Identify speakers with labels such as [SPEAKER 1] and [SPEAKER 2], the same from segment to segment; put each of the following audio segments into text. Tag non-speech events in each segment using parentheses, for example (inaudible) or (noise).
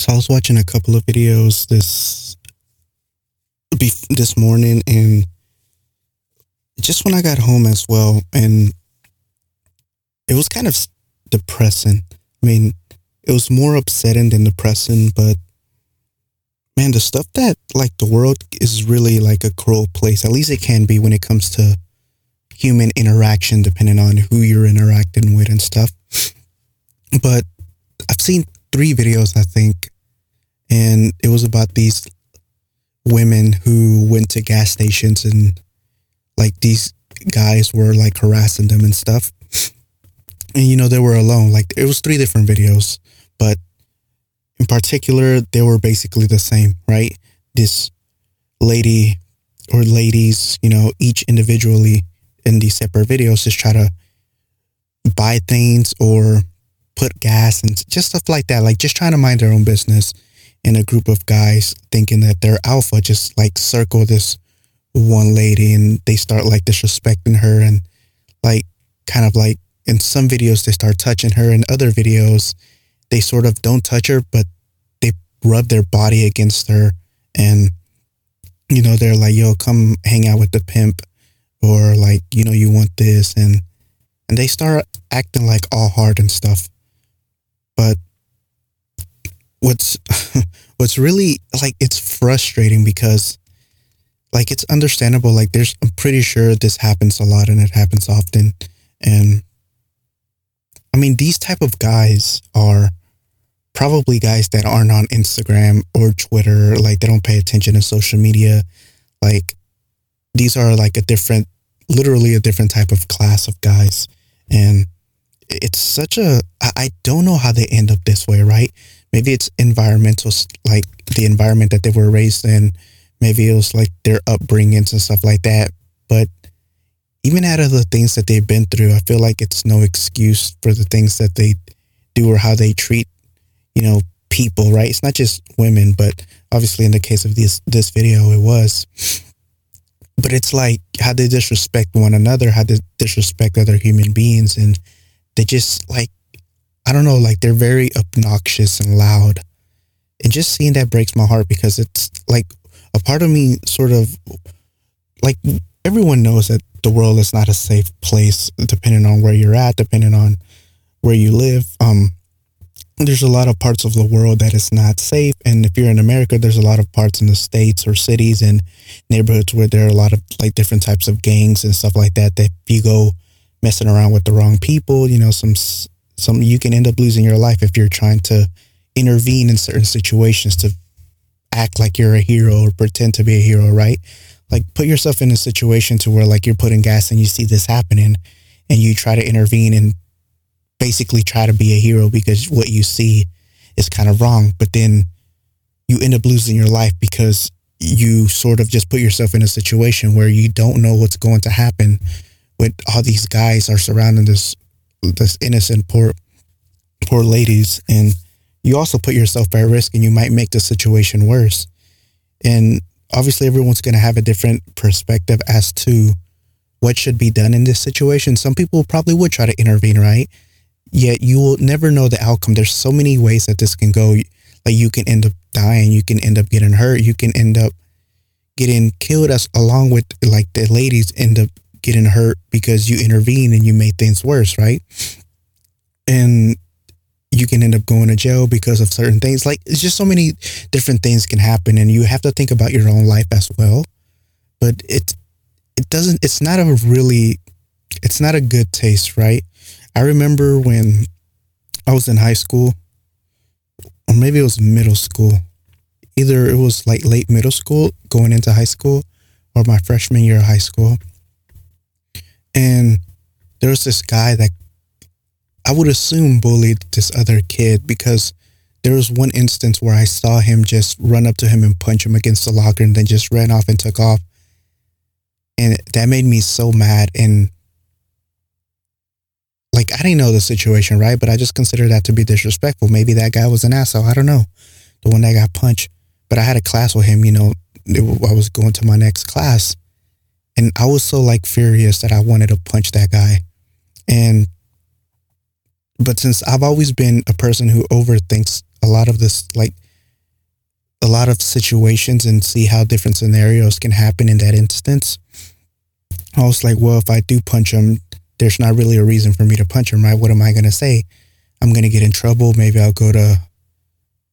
[SPEAKER 1] So I was watching a couple of videos this this morning, and just when I got home as well, and it was kind of depressing. I mean, it was more upsetting than depressing, but man, the stuff that like the world is really like a cruel place. At least it can be when it comes to human interaction, depending on who you're interacting with and stuff. But I've seen three videos, I think, and it was about these women who went to gas stations and like these guys were like harassing them and stuff. And you know, they were alone. Like it was three different videos, but in particular, they were basically the same, right? This lady or ladies, you know, each individually in these separate videos just try to buy things or put gas and just stuff like that. Like just trying to mind their own business. And a group of guys thinking that they're alpha just like circle this one lady and they start like disrespecting her and like kind of like in some videos they start touching her in other videos they sort of don't touch her but they rub their body against her and you know they're like yo come hang out with the pimp or like you know you want this and and they start acting like all hard and stuff but what's (laughs) what's really like it's frustrating because like it's understandable like there's i'm pretty sure this happens a lot and it happens often. And i mean these type of guys are probably guys that aren't on instagram or twitter like they don't pay attention to social media. Like these are like a different literally a different type of class of guys. And it's such a I don't know how they end up this way right? Maybe it's environmental like the environment that they were raised in. Maybe it was like their upbringings and stuff like that. But even out of the things that they've been through i feel like it's no excuse for the things that they do or how they treat you know people right? It's not just women but obviously in the case of this this video it was. But it's like how they disrespect one another how they disrespect other human beings and they just like I don't know, like they're very obnoxious and loud. And just seeing that breaks my heart because it's like a part of me sort of like everyone knows that the world is not a safe place depending on where you're at, depending on where you live. Um there's a lot of parts of the world that is not safe. And if you're in America, there's a lot of parts in the states or cities and neighborhoods where there are a lot of like different types of gangs and stuff like that. That if you go messing around with the wrong people, you know, some some you can end up losing your life if you're trying to intervene in certain situations to act like you're a hero or pretend to be a hero, right? Like put yourself in a situation to where like you're putting gas and you see this happening and you try to intervene and basically try to be a hero because what you see is kind of wrong, but then you end up losing your life because you sort of just put yourself in a situation where you don't know what's going to happen when all these guys are surrounding this this innocent poor poor ladies. And you also put yourself at risk and you might make the situation worse. And obviously everyone's going to have a different perspective as to what should be done in this situation. Some people probably would try to intervene right? Yet you will never know the outcome. There's so many ways that this can go. Like you can end up dying. You can end up getting hurt. You can end up getting killed as along with like the ladies end up getting hurt because you intervene and you made things worse, right? And you can end up going to jail because of certain things. Like it's just so many different things can happen and you have to think about your own life as well. But it it doesn't it's not a really it's not a good taste, right? I remember when I was in high school or maybe it was middle school. Either it was like late middle school going into high school or my freshman year of high school. And there was this guy that I would assume bullied this other kid because there was one instance where I saw him just run up to him and punch him against the locker and then just ran off and took off. And that made me so mad. And like, I didn't know the situation, right? But I just considered that to be disrespectful. Maybe that guy was an asshole. I don't know. The one that got punched. But I had a class with him, you know, I was going to my next class. And I was so like furious that I wanted to punch that guy. And, but since I've always been a person who overthinks a lot of this, like a lot of situations and see how different scenarios can happen in that instance. I was like, well, if I do punch him, there's not really a reason for me to punch him, right? What am I going to say? I'm going to get in trouble. Maybe I'll go to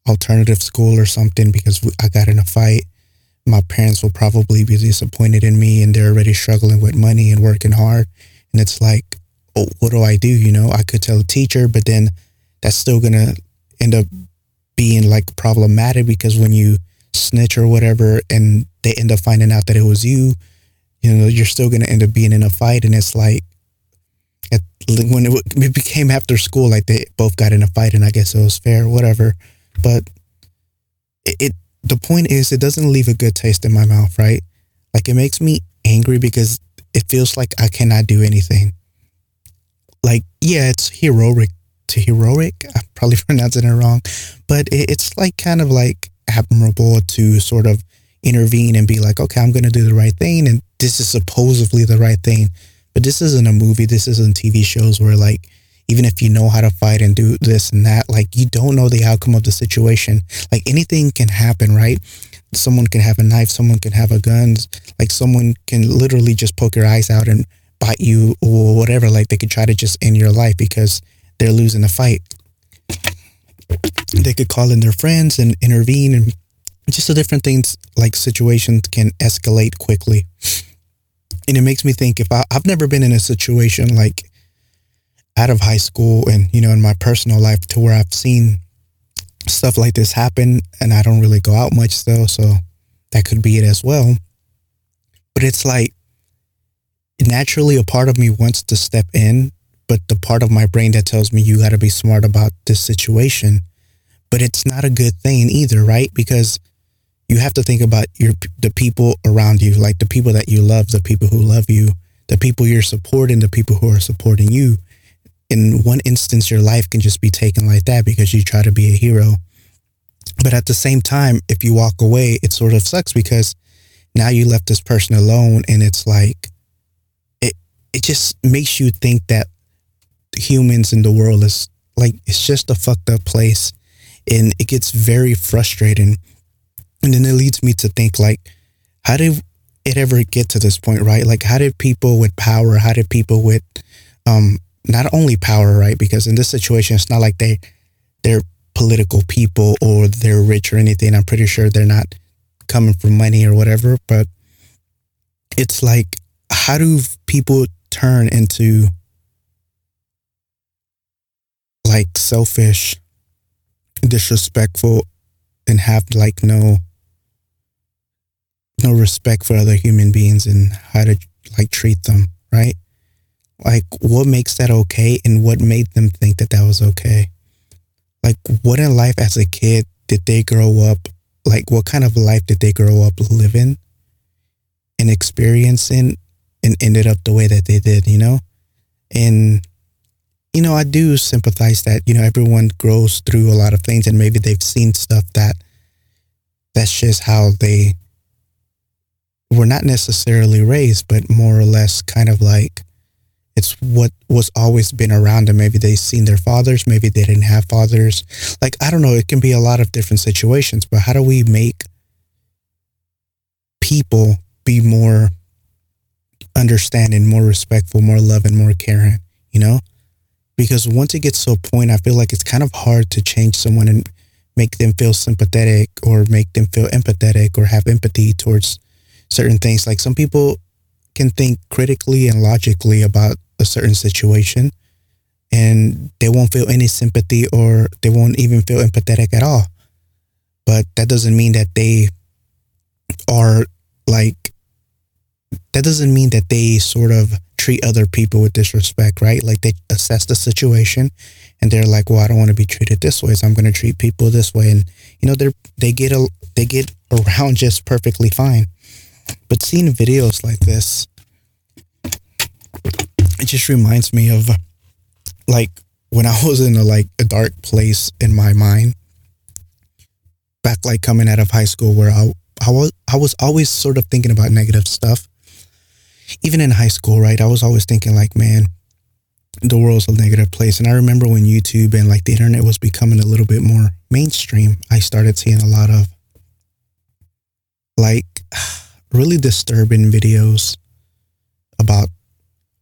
[SPEAKER 1] alternative school or something because I got in a fight. My parents will probably be disappointed in me and they're already struggling with money and working hard. And it's like, oh, what do I do? You know, I could tell a teacher, but then that's still going to end up being like problematic because when you snitch or whatever and they end up finding out that it was you, you know, you're still going to end up being in a fight. And it's like, at, when it, it became after school, like they both got in a fight and I guess it was fair, whatever. But it, it the point is, it doesn't leave a good taste in my mouth, right? Like it makes me angry because it feels like I cannot do anything. Like, yeah, it's heroic to heroic. I'm probably (laughs) pronouncing it wrong, but it, it's like kind of like admirable to sort of intervene and be like, okay, I'm going to do the right thing. And this is supposedly the right thing. But this isn't a movie. This isn't TV shows where like, even if you know how to fight and do this and that, like you don't know the outcome of the situation. Like anything can happen, right? Someone can have a knife, someone can have a gun, like someone can literally just poke your eyes out and bite you or whatever. Like they could try to just end your life because they're losing the fight. They could call in their friends and intervene and just the different things like situations can escalate quickly. And it makes me think if I, I've never been in a situation like out of high school and, you know, in my personal life to where I've seen stuff like this happen and I don't really go out much though. So that could be it as well. But it's like naturally a part of me wants to step in but the part of my brain that tells me you got to be smart about this situation. But it's not a good thing either, right? Because you have to think about your the people around you, like the people that you love, the people who love you, the people you're supporting, the people who are supporting you. In one instance, your life can just be taken like that because you try to be a hero. But at the same time, if you walk away, it sort of sucks because now you left this person alone and it's like it it just makes you think that humans in the world is like it's just a fucked up place and it gets very frustrating and then it leads me to think like how did it ever get to this point right like how did people with power how did people with um not only power right because in this situation it's not like they they're political people or they're rich or anything i'm pretty sure they're not coming for money or whatever but it's like how do people turn into like selfish, disrespectful, and have like no no respect for other human beings and how to like treat them, right? Like what makes that okay and what made them think that that was okay? Like what in life as a kid did they grow up like what kind of life did they grow up living and experiencing and ended up the way that they did, you know? And you know, I do sympathize that, you know, everyone grows through a lot of things and maybe they've seen stuff that that's just how they were not necessarily raised, but more or less kind of like it's what was always been around them. Maybe they've seen their fathers, maybe they didn't have fathers. Like, I don't know, it can be a lot of different situations, but how do we make people be more understanding, more respectful, more loving, more caring, you know? because once it gets to a point, I feel like it's kind of hard to change someone and make them feel sympathetic or make them feel empathetic or have empathy towards certain things. Like some people can think critically and logically about a certain situation and they won't feel any sympathy or they won't even feel empathetic at all. But that doesn't mean that they are like, that doesn't mean that they sort of treat other people with disrespect, right? Like they assess the situation and they're like, well, I don't want to be treated this way, so I'm going to treat people this way. And you know, they're, they get a they get around (laughs) just perfectly fine. But seeing videos like this, it just reminds me of like when I was in a like a dark place in my mind back like coming out of high school where I I was I was always sort of thinking about negative stuff even in high school, right? I was always thinking like, man, the world's a negative place. And I remember when YouTube and like the internet was becoming a little bit more mainstream, I started seeing a lot of like (sighs) really disturbing videos about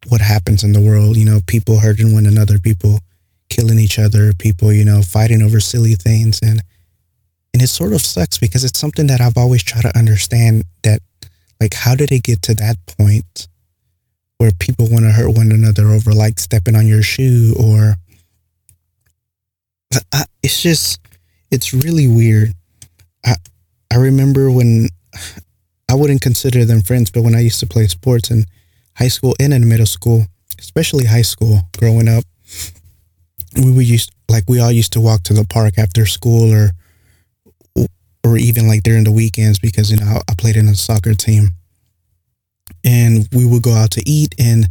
[SPEAKER 1] what happens in the world. You know, people hurting one another, people killing each other, people, you know, fighting over silly things. And, and it sort of sucks because it's something that I've always tried to understand that, like, how did it get to that point where people want to hurt one another over, like, stepping on your shoe or, I, it's just, it's really weird. I, I remember when I wouldn't consider them friends, but when I used to play sports in high school and in middle school, especially high school, growing up, we were used like we all used to walk to the park after school or or even like during the weekends because you know I played in a soccer team, and we would go out to eat and.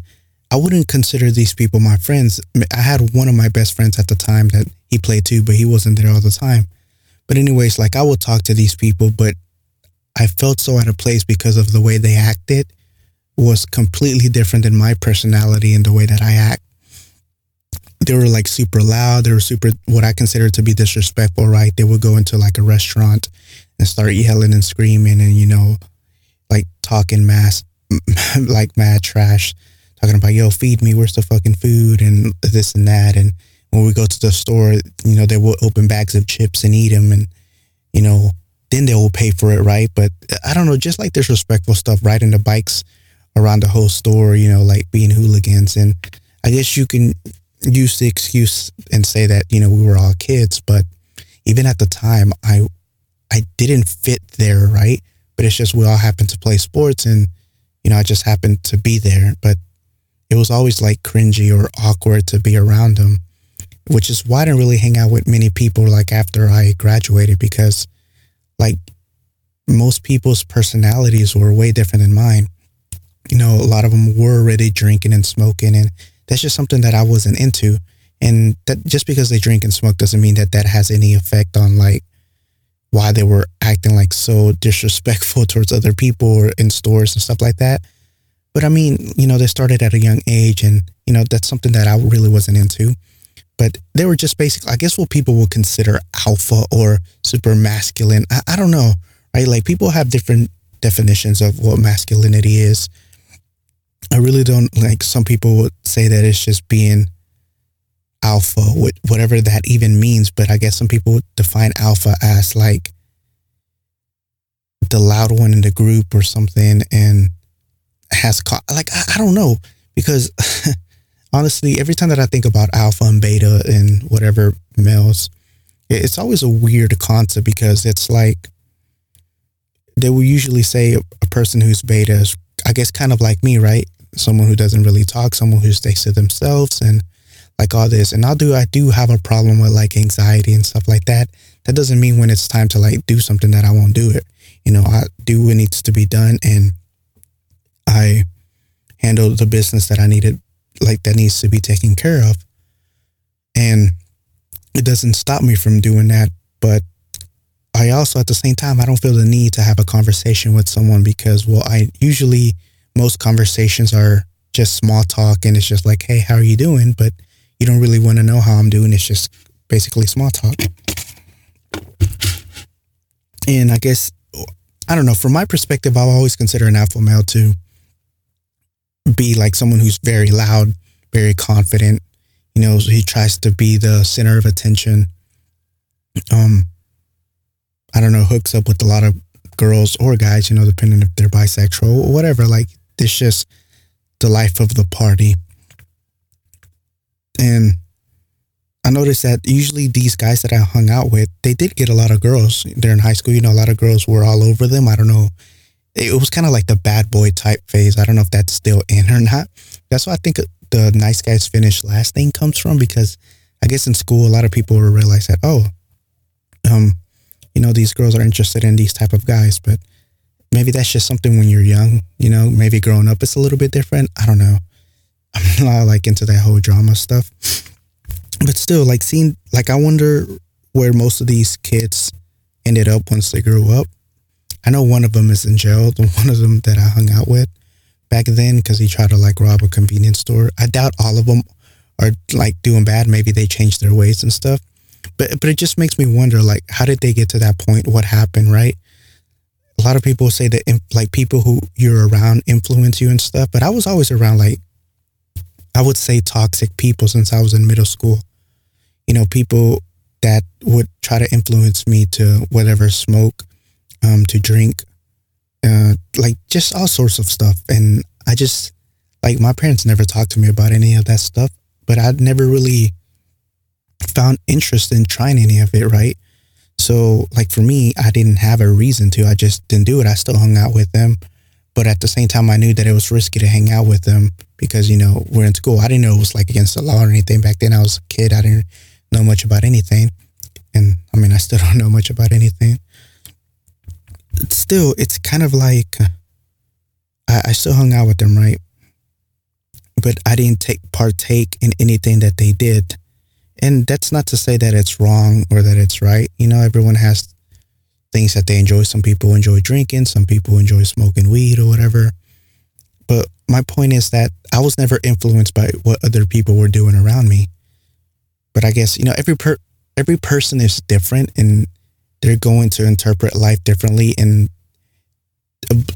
[SPEAKER 1] I wouldn't consider these people my friends. I had one of my best friends at the time that he played too, but he wasn't there all the time. But anyways, like I would talk to these people, but I felt so out of place because of the way they acted was completely different than my personality and the way that I act. They were like super loud. They were super, what I consider to be disrespectful, right? They would go into like a restaurant and start yelling and screaming and, you know, like talking mass, (laughs) like mad trash, talking about, yo, feed me, where's the fucking food and this and that. And when we go to the store, you know, they will open bags of chips and eat them and, you know, then they will pay for it, right? But I don't know, just like disrespectful stuff, riding the bikes around the whole store, you know, like being hooligans. And I guess you can use the excuse and say that, you know, we were all kids, but even at the time, I, I didn't fit there, right? But it's just we all happened to play sports and, you know, I just happened to be there. But it was always like cringy or awkward to be around them, which is why I didn't really hang out with many people like after I graduated because like most people's personalities were way different than mine. You know, a lot of them were already drinking and smoking, and that's just something that I wasn't into. And that just because they drink and smoke doesn't mean that that has any effect on like why they were acting like so disrespectful (laughs) towards other people or in stores and stuff like that. But I mean, you know, they started at a young age, and you know that's something that I really wasn't into but they were just basically, I guess, what people would consider alpha or super masculine. I, I don't know, right? Like people have different definitions of what masculinity is. I really don't like some people would say that it's just being alpha, whatever that even means. But I guess some people define alpha as like the loud one in the group or something and has, caught, like, I, I don't know because (laughs) honestly, every time that I think about alpha and beta and whatever males, it's always a weird concept because it's like they will usually say a person who's beta is, I guess, kind of like me, right? Someone who doesn't really talk, someone who stays to themselves and like all this. And I do, I do have a problem with like anxiety and stuff like that. That doesn't mean when it's time to like do something that I won't do it. You know, I do what needs to be done and I handle the business that I needed like that needs to be taken care of. And it doesn't stop me from doing that. But I also, at the same time, I don't feel the need to have a conversation with someone because, well, I usually, most conversations are just small talk and it's just like, hey, how are you doing? But you don't really want to know how I'm doing. It's just basically small talk. And I guess, I don't know, from my perspective, I'll always consider an alpha male to be like someone who's very loud, very confident. You know, he tries to be the center of attention. Um, I don't know, hooks up with a lot of girls or guys, you know, depending if they're bisexual or whatever. Like, it's just the life of the party. And I noticed that usually these guys that I hung out with, they did get a lot of girls. In high school, you know, a lot of girls were all over them. I don't know it was kind of like the bad boy type phase. I don't know if that's still in or not. That's why I think the nice guys finish last thing comes from because I guess in school a lot of people will realize that oh, um, you know these girls are interested in these type of guys, but maybe that's just something when you're young. You know, maybe growing up it's a little bit different. I don't know. (laughs) I'm not like into that whole drama stuff, but still, like seeing like I wonder where most of these kids ended up once they grew up I know one of them is in jail. The (laughs) one of them that I hung out with back then because he tried to like rob a convenience store. I doubt all of them are like doing bad. Maybe they changed their ways and stuff. But but it just makes me wonder like how did they get to that point? What happened, right? a lot of people say that like people who you're around influence you and stuff, but I was always around like I would say toxic people since I was in middle school. You know, people that would try to influence me to whatever smoke, um, to drink, uh, like just all sorts of stuff. And I just like my parents never talked to me about any of that stuff, but I'd never really found interest in trying any of it, right? So, like for me, I didn't have a reason to. I just didn't do it. I still hung out with them. But at the same time, I knew that it was risky to hang out with them because, you know, we're in school. I didn't know it was like against the law or anything. Back then, I was a kid. I didn't know much about anything. And I mean, I still (laughs) don't know much about anything. Still, it's kind of like I, I still hung out with them, right? But I didn't take partake in anything that they did and that's not to say that it's wrong or that it's right. You know, everyone has things that they enjoy. Some people enjoy drinking, some people enjoy smoking weed or whatever. But my point is that I was never influenced by what other people were doing around me. But I guess, you know, every per every person is different and they're going to interpret life differently and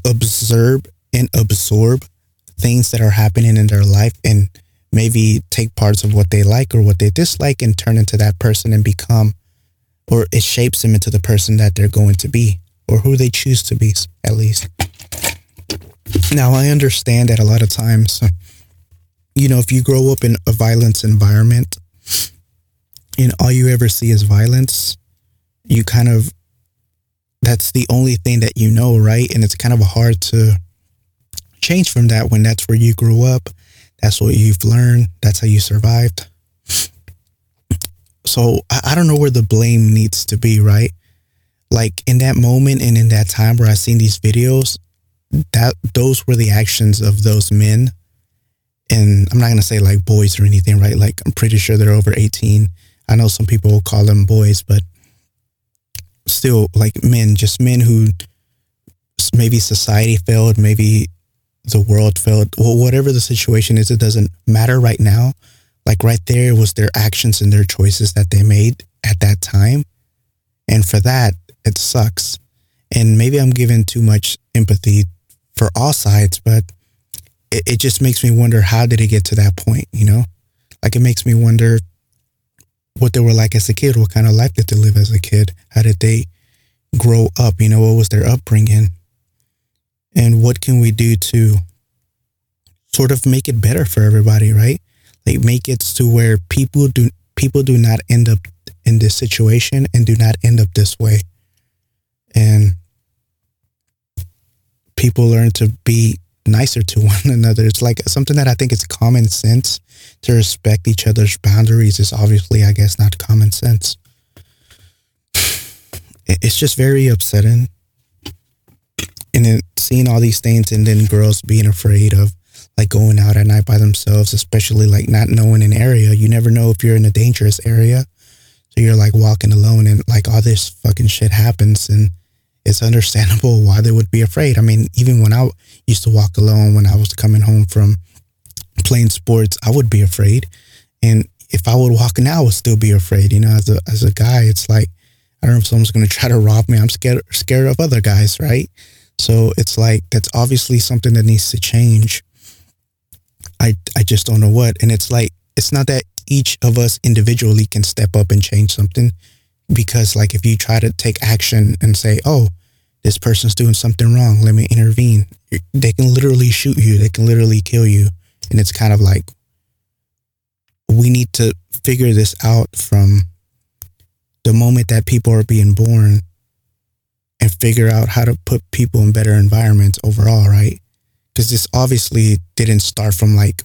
[SPEAKER 1] observe and absorb things that are happening in their life and maybe take parts of what they like or what they dislike and turn into that person and become, or it shapes them into the person that they're going to be or who they choose to be, at least. Now, I understand that a lot of times, you know, if you grow up in a violence environment and all you ever see is violence, you kind of, that's the only thing that you know, right? And it's kind of hard to change from that when that's where you grew up that's what you've learned. That's how you survived. So I, I don't know where the blame needs to be, right? Like in that moment and in that time where I seen these videos, that those were the actions of those men. And I'm not gonna say like boys or anything, right? Like I'm pretty sure they're over 18. I know some people will call them boys, but still like men, just men who maybe society failed, maybe the world felt, well, whatever the situation is, it doesn't matter right now. Like right there was their actions and their choices that they made at that time. And for that, it sucks. And maybe I'm giving too much empathy for all sides, but it, it just makes me wonder how did it get to that point, you know? Like it makes me wonder what they were like as a kid. What kind of life did they live as a kid? How did they grow up? You know, what was their upbringing? And what can we do to sort of make it better for everybody, right? Like make it to where people do people do not end up in this situation and do not end up this way. And people learn to be nicer to (laughs) one another. It's like something that I think is common sense to respect each other's boundaries is obviously, I guess, not common sense. (sighs) It's just very upsetting and then seeing all these things and then girls being afraid of like going out at night by themselves, especially like not knowing an area. You never know if you're in a dangerous area. So you're like walking alone and like all this fucking shit happens and it's understandable (laughs) why they would be afraid. I mean, even when I used to walk alone when I was coming home from playing sports, I would be afraid. And if I would walk now, I would still be afraid. You know, as a as a guy, it's like I don't know if someone's gonna try to rob me. I'm scared scared of other guys, right? So it's like that's obviously something that needs to change. I I just don't know what. And it's like it's not that each of us individually can step up and change something because like if you try to take action and say, "Oh, this person's doing something wrong, let me intervene." They can literally shoot you. They can literally kill you. And it's kind of like we need to figure this out from the moment that people are being born and figure out how to put people in better environments overall, right? Because this obviously didn't start from like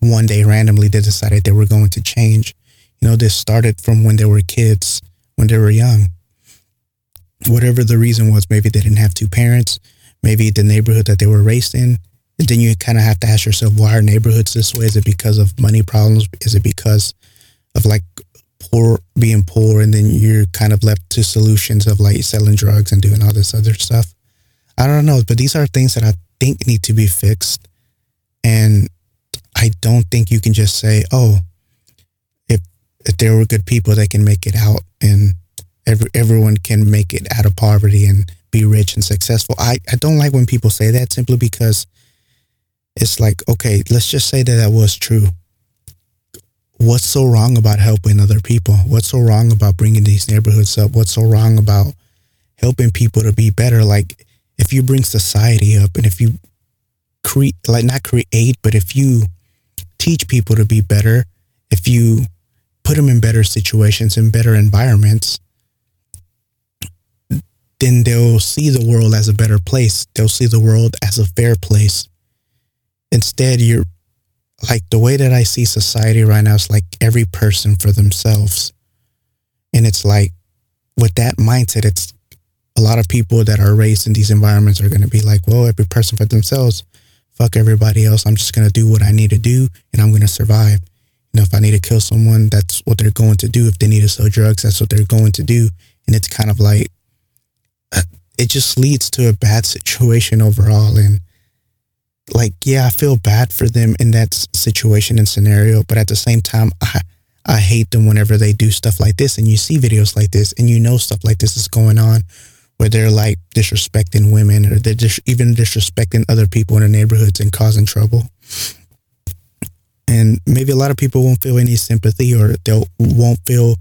[SPEAKER 1] one day randomly they decided they were going to change. You know, this started from when they were kids, when they were young. Whatever the reason was, maybe they didn't have two parents, maybe the neighborhood that they were raised in. And then you kind of have to ask yourself, why are neighborhoods this way? Is it because of money problems? Is it because of like poor being poor and then you're kind of left to solutions of like selling drugs and doing all this other stuff. I don't know, but these are things that I think need to be fixed. And I don't think you can just say, oh, if if there were good people, they can make it out and every, everyone can make it out of poverty and be rich and successful. I, I don't like when people say that simply because it's like, okay, let's just say that that was true. What's so wrong about helping other people? What's so wrong about bringing these neighborhoods up? What's so wrong about helping people to be better? Like, if you bring society up and if you create, like, not create, but if you teach people to be better, if you put them in better situations, in better environments, then they'll see the world as a better place. They'll see the world as a fair place. Instead, you're like the way that I see society right now is like every person for themselves. And it's like with that mindset, it's a lot of people that are raised in these environments are going to be like, well, every person for themselves. Fuck everybody else. I'm just going to do what I need to do and I'm going to survive. You know, if I need to kill someone, that's what they're going to do. If they need to sell drugs, that's what they're going to do. And it's kind of like, uh, it just leads to a bad situation overall. And like, yeah, I feel bad for them in that situation and scenario, but at the same time, I I hate them whenever they do stuff like this. And you see videos like this, and you know stuff like this is going on, where they're like disrespecting women, or they're just even disrespecting other people in the neighborhoods and causing trouble. And maybe a lot of people won't feel any sympathy, or they won't feel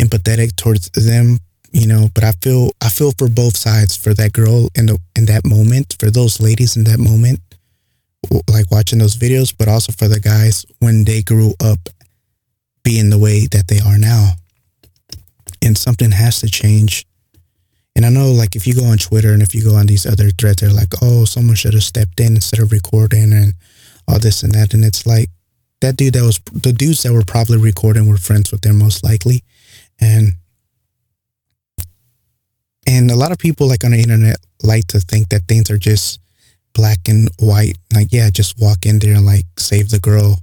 [SPEAKER 1] empathetic towards them you know but i feel i feel for both sides for that girl in the in that moment for those ladies in that moment like watching those videos but also for the guys when they grew up being the way that they are now. And something has to change. And i know like if you go on twitter and if you go on these other threads they're like oh someone should have stepped in instead of recording and all this and that. And it's like that dude that was the dudes that were probably recording were friends with them most likely. And and a lot of people like on the internet like to think that things are just black and white. Like, yeah, just walk in there and like save the girl.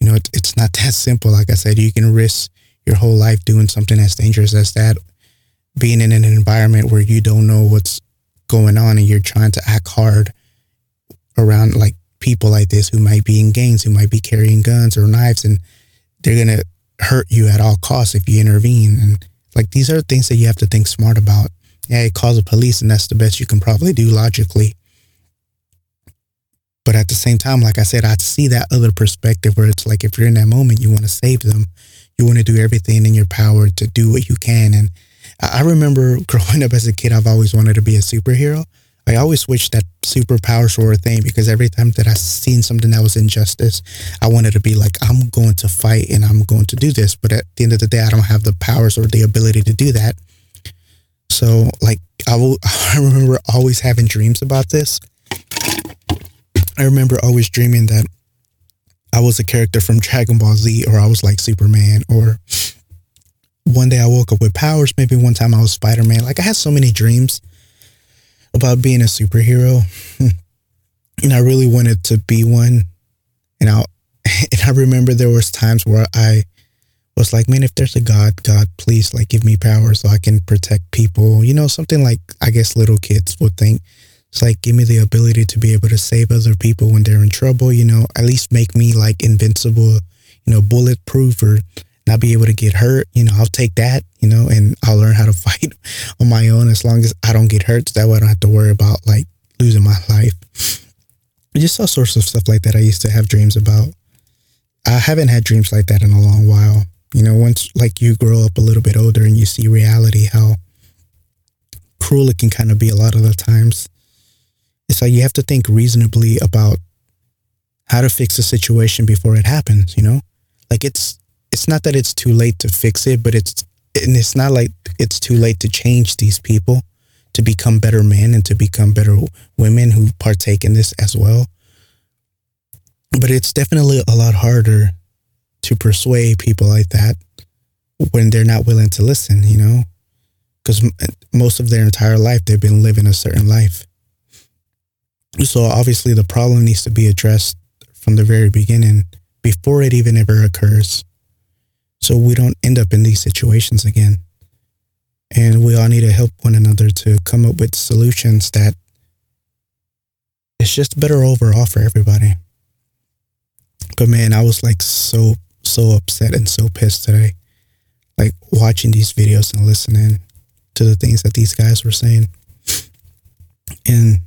[SPEAKER 1] You know, it, it's not that simple. Like I said, you can risk your whole life doing something as dangerous as that. Being in an environment where you don't know what's going on and you're trying to act hard around like people like this who might be in gangs, who might be carrying guns or knives, and they're going to hurt you at all costs if you intervene. And like these are things that you have to think smart about yeah, call the police and that's the best you can probably do logically. But at the same time, like I said, I see that other perspective where it's like if you're in that moment, you want to save them. You want to do everything in your power to do what you can. And I remember (laughs) growing up as a kid, I've always wanted to be a superhero. I always wished that superpowers were a thing because every time that I seen something that was injustice, I wanted to be like, I'm going to fight and I'm going to do this. But at the end of the day, I don't have the powers or the ability to do that. So like I will (laughs) I remember always having dreams about this. I remember always dreaming that I was a character from Dragon Ball Z or I was like Superman or one day I woke up with powers. Maybe one time I was Spider Man. Like I had so many dreams about being a superhero. (laughs) And I really wanted to be one. And I (laughs) and I remember there was times where I was like, man, if there's a God, God, please like give me power so I can protect people. You know, something like I guess little kids would think. It's like give me the ability to be able to save other people when they're in trouble, you know, at least make me like invincible, you know, bulletproof or not be able to get hurt. You know, I'll take that, you know, and I'll learn how to (laughs) fight on my own as long as I don't get hurt. So that way I don't have to worry about like losing my life. Just all sorts of stuff like that I used to have dreams about. I haven't had dreams like that in a long while. You know, once like you grow up a little bit older and you see reality, how cruel it can kind of be a lot of the times. It's like you have to think reasonably about how to fix a situation before it happens, you know? Like it's it's not that it's too late to fix it, but it's and it's not like it's too late to change these people to become better men and to become better women who partake in this as well. But it's definitely a lot harder to persuade people like that when they're not willing to listen, you know? Because most of their entire life, they've been living a certain life. So obviously, the problem needs to be addressed from the very beginning before it even ever occurs. So we don't end up in these situations again. And we all need to help one another to come up with solutions that it's just better overall for everybody. But man, I was like so so upset and so pissed today. Like watching these videos and listening to the things that these guys were saying. And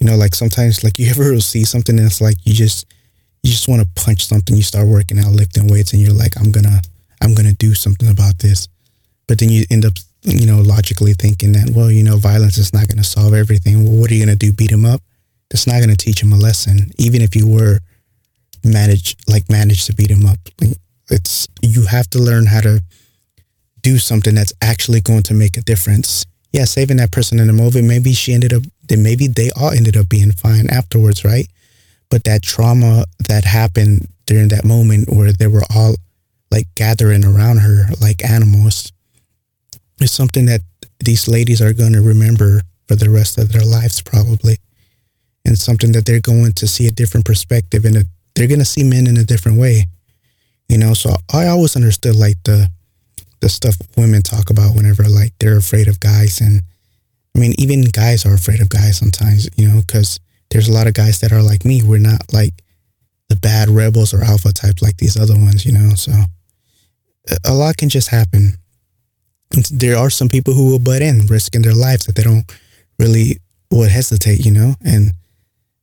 [SPEAKER 1] you know, like sometimes like you (laughs) ever see something that's like you just you just want to punch something, you start working out, lifting weights, and you're like, I'm gonna I'm gonna do something about this. But then you end up, you know, logically thinking that, well, you know, violence is not gonna solve everything. Well, what are you gonna do? Beat him up? That's not gonna teach him a lesson. Even if you were manage like manage to beat him up. It's you have to learn how to do something that's actually going to make a difference. Yeah, saving that person in the movie, maybe she ended up then maybe they all ended up being fine afterwards, right? But that trauma that happened during that moment where they were all like gathering around her like animals is something that these ladies are going to remember for the rest of their lives probably and something that they're going to see a different perspective and they're going to see men in a different way you know so i always understood like the the stuff women talk about whenever like they're afraid of guys. And i mean even guys are afraid of guys sometimes you know because there's a lot of guys that are like me. We're not like the bad rebels or alpha types like these other ones you know? So a lot can just happen. There are some people who will butt in risking their lives that they don't really would hesitate you know? And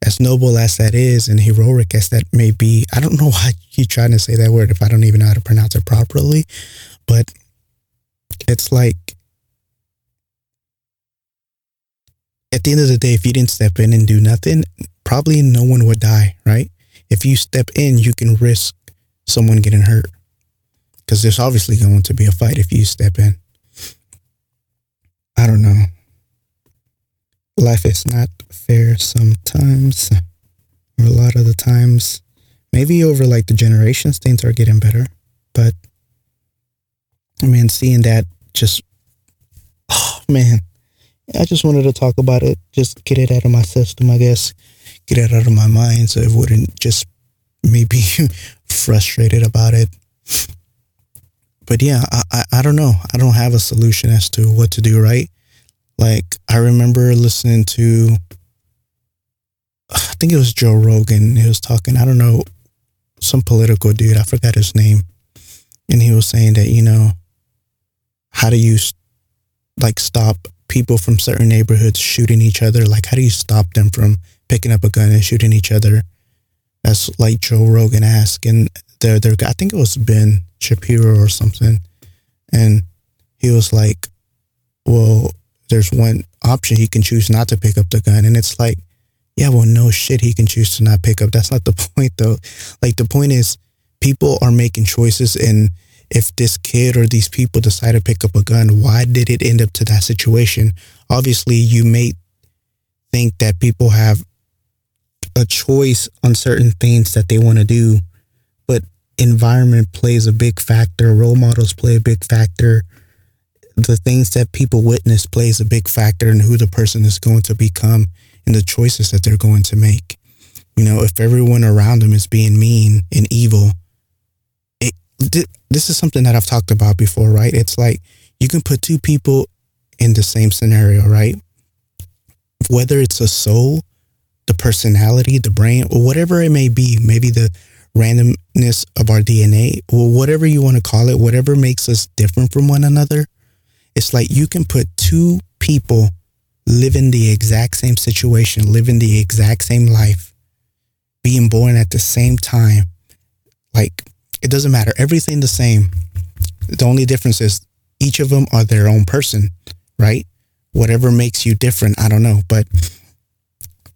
[SPEAKER 1] as noble as that is and heroic as that may be, I don't know why you trying to say that word if I don't even know how to pronounce it properly, but it's like at the end of the day, if you didn't step in and do nothing, probably no one would die, right? If you step in, you can risk someone getting hurt because there's obviously going to be a fight if you step in. I don't know life is not fair sometimes, or a lot of the times. Maybe over like the generations, things are getting better. But I mean, seeing that just, oh man, I just wanted to talk about it, just get it out of my system, I guess, get it out of my mind so it wouldn't just me be (laughs) frustrated about it. But yeah, I, I, I don't know. I don't have a solution as to what to do, right? Like I remember listening to I think it was Joe Rogan. He was talking, I don't know, some political dude, I forgot his name. And he was saying that, you know, how do you like stop people from certain neighborhoods shooting each other? Like how do you stop them from picking up a gun and shooting each other? That's like Joe Rogan asked. And the other guy, I think it was Ben Shapiro or something. And he was like, well, there's one option he can choose not to pick up the gun. And it's like, yeah, well, no shit, he can choose to not pick up. That's not the (laughs) point, though. Like, the point is, people are making choices. And if this kid or these people decide to pick up a gun, why did it end up to that situation? Obviously, you may think that people have a choice on certain things that they want to do, but environment plays a big factor. Role models play a big factor the things that people witness plays a big factor in who the person is going to become and the choices that they're going to make. You know, if everyone around them is being mean and evil, this is something that I've talked about before, right? It's like you can put two people in the same scenario, right? Whether it's a soul, the personality, the brain, or whatever it may be, maybe the randomness of our DNA, or whatever you want to call it, whatever makes us different from one another, it's like you can put two people living the exact same situation, living the exact same life, being born at the same time. Like it doesn't matter. Everything the same. The only difference is each of them are their own person, right? Whatever makes you different, I don't know, but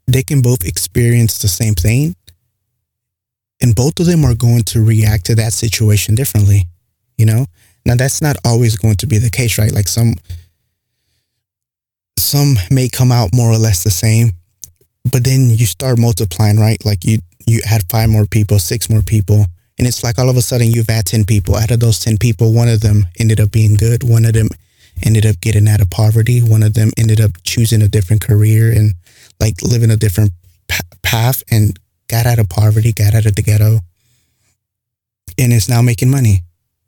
[SPEAKER 1] they can both experience the same thing. And both of them are going to react to that situation differently, you know? Now that's not always going to be the case, right? Like some some may come out more or less the same, but then you start multiplying, right? Like you you add five more people, six more people, and it's like all of a sudden you've had 10 people. Out of those 10 people, one of them ended up being good, one of them ended up getting out of poverty, one of them ended up choosing a different career and like living a different path and got out of poverty, got out of the ghetto, and is now making money.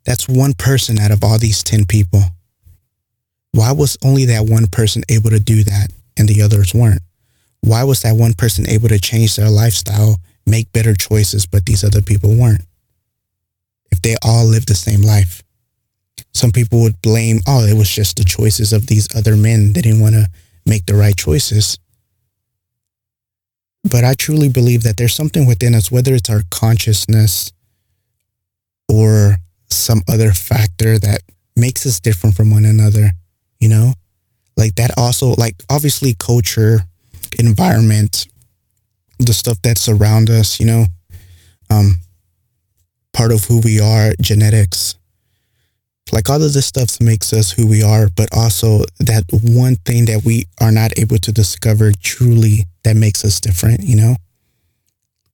[SPEAKER 1] That's one person out of all these 10 people. Why was only that one person able to do that and the others weren't? Why was that one person able to change their lifestyle, make better choices, but these other people weren't? If they all lived the same life. Some people would blame, oh, it was just the choices of these other men. They didn't want to make the right choices. but I truly believe that there's something within us, whether it's our consciousness or some other factor that makes us different from one another, you know? Like that also, like obviously culture, environment, the stuff that's around us, you know, um, part of who we are, genetics, like all of this stuff makes us who we are, but also that one thing that we are not able to discover truly that makes us different, you know?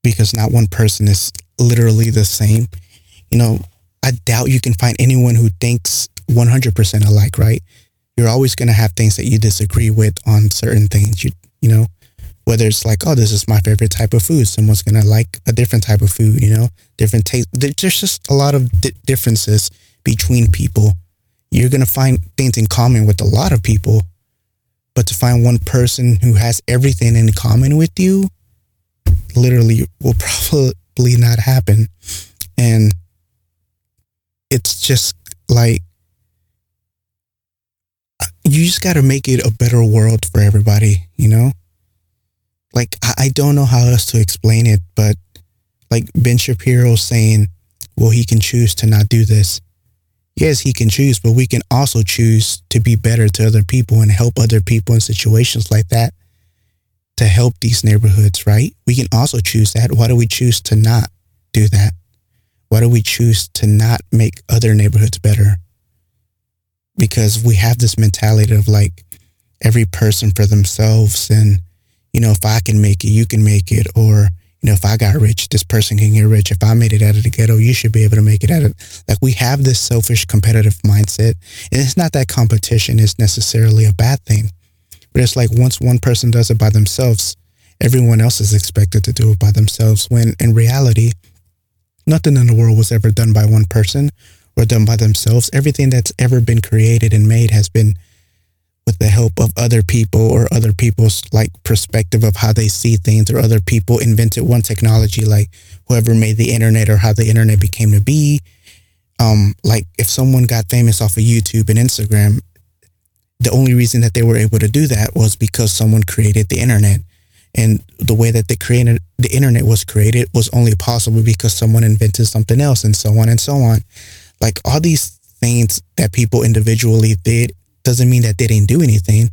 [SPEAKER 1] Because not one person is literally the same. You know, I doubt you can find anyone who thinks 100% alike, right? You're always going to have things that you disagree with on certain things, you, you know? Whether it's like, oh, this is my favorite type of food. Someone's going to like a different type of food, you know? Different taste. There's just a lot of di- differences between people. You're going to find things in common with a lot of people, but to find one person who has everything in common with you literally will (laughs) probably not happen. And it's just like, uh, you just got to make it a better world for everybody, you know? Like, I don't know how else to explain it, but like Ben Shapiro saying, well, he can choose to not do this yes, he can choose, but we can also choose to be better to other people and help other people in situations like that to help these neighborhoods, right? We can also choose that. Why do we choose to not do that? Why do we choose to not make other neighborhoods better? Because we have this mentality of like every person for themselves and, you know, if I can make it, you can make it, or you know, if I got rich, this person can get rich. If I made it out of the ghetto, you should be able to make it out of like we have this selfish competitive mindset. And it's not that competition is necessarily a bad thing. But it's like once one person does it by themselves, everyone else is expected to do it by themselves. When in reality, nothing in the world was ever done by one person or done by themselves. Everything that's ever been created and made has been with the help of other people or other people's like perspective of how they see things or other people invented one technology like whoever made the internet or how the internet became to be. Um like if someone got famous off of YouTube and Instagram the only reason that they were able to do that was because someone created the internet. And the way that they created the internet was created was only possible because someone invented something else and so on and so on. Like all these things that people individually did doesn't mean that they didn't do anything.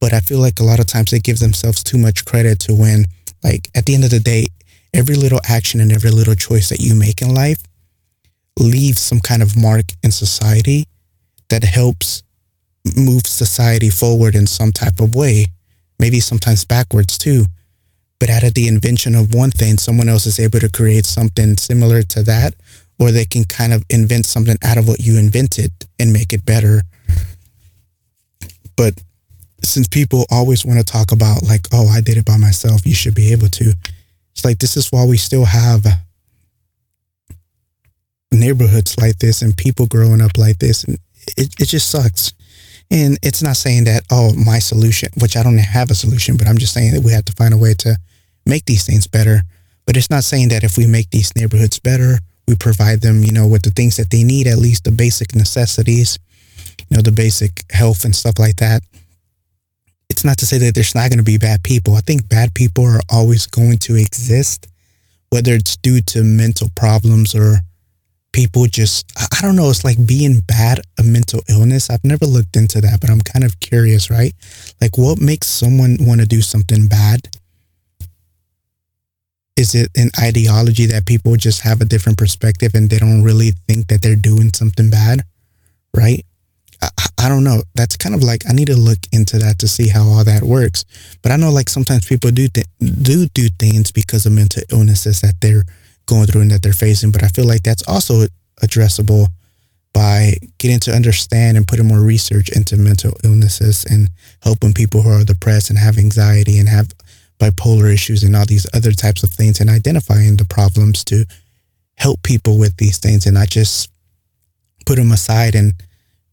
[SPEAKER 1] But I feel like a lot of times they give themselves too much credit to when, like, at the end of the day, every little action and every little choice that you make in life leaves some kind of mark in society that helps move society forward in some type of way, maybe sometimes backwards too. But out of the invention of one thing, someone else is able to create something similar to that, or they can kind of invent something out of what you invented and make it better but since people always want to talk about like, oh, I did it by myself, you should be able to. It's like this is why we still have neighborhoods like this and people growing up like this, and it it just sucks. And it's not saying that oh, my solution, which I don't have a solution, but I'm just saying that we have to find a way to make these things better. But it's not saying that if we make these neighborhoods better, we provide them, you know, with the things that they need, at least the basic necessities you know, the basic health and stuff like that. It's not to say that there's not going to be bad people. I think bad people are always going to exist, whether it's due to mental problems or people just, I don't know, it's like being bad a mental illness. I've never looked into that, but I'm kind of curious, right? Like what makes someone want to do something bad? Is it an ideology that people just have a different perspective and they don't really think that they're doing something bad? Right? I, I don't know. That's kind of like I need to look into that to see how all that works. But I know like sometimes people do th- do do things because of mental illnesses that they're going through and that they're facing. But I feel like that's also addressable by getting to understand and putting more research into mental illnesses and helping people who are depressed and have anxiety and have bipolar issues and all these other types of things and identifying the problems to help people with these things and not just put them aside and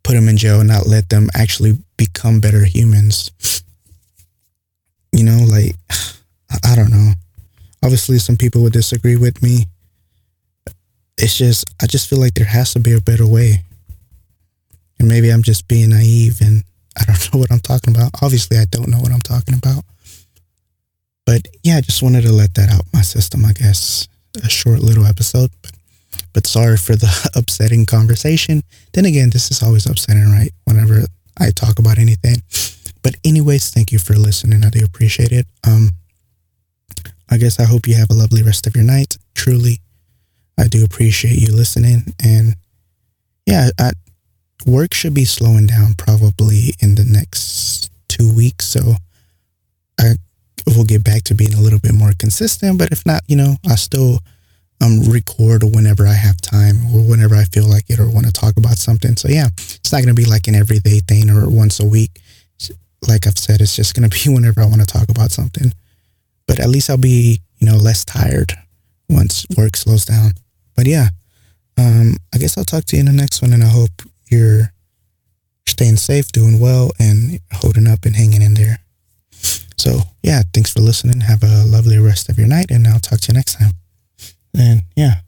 [SPEAKER 1] put them in jail and not let them actually become better humans. You know, like, (sighs) I don't know. Obviously, some people would disagree with me. It's just, I just feel like there has to be a better way. And maybe I'm just being naive and I don't (laughs) know what I'm talking about. Obviously, I don't know what I'm talking about. but yeah, I just wanted to let that out my system, I guess. A short little episode, but, but sorry for the (laughs) upsetting conversation. Then again, this is always upsetting, right? Whenever I talk about anything. But anyways, thank you for listening. I do appreciate it. Um, I guess I hope you have a lovely rest of your night. Truly, I do appreciate you listening. And yeah, I, work should be slowing down probably in the next two weeks. So I will get back to being a little bit more consistent. But if not, you know, I still um, record whenever I have time or whenever I feel like it or want to talk about something. So yeah, it's not going to be like an everyday thing or once a week. Like I've said, it's just (laughs) going to be whenever I want to talk about something. But at least I'll be, you know, less tired once work slows down. But yeah, um, I guess I'll talk to you in the next one and I hope you're staying safe, doing well, and holding up and hanging in there. So yeah, thanks for listening. Have a lovely rest of your night and I'll talk to you next time then yeah,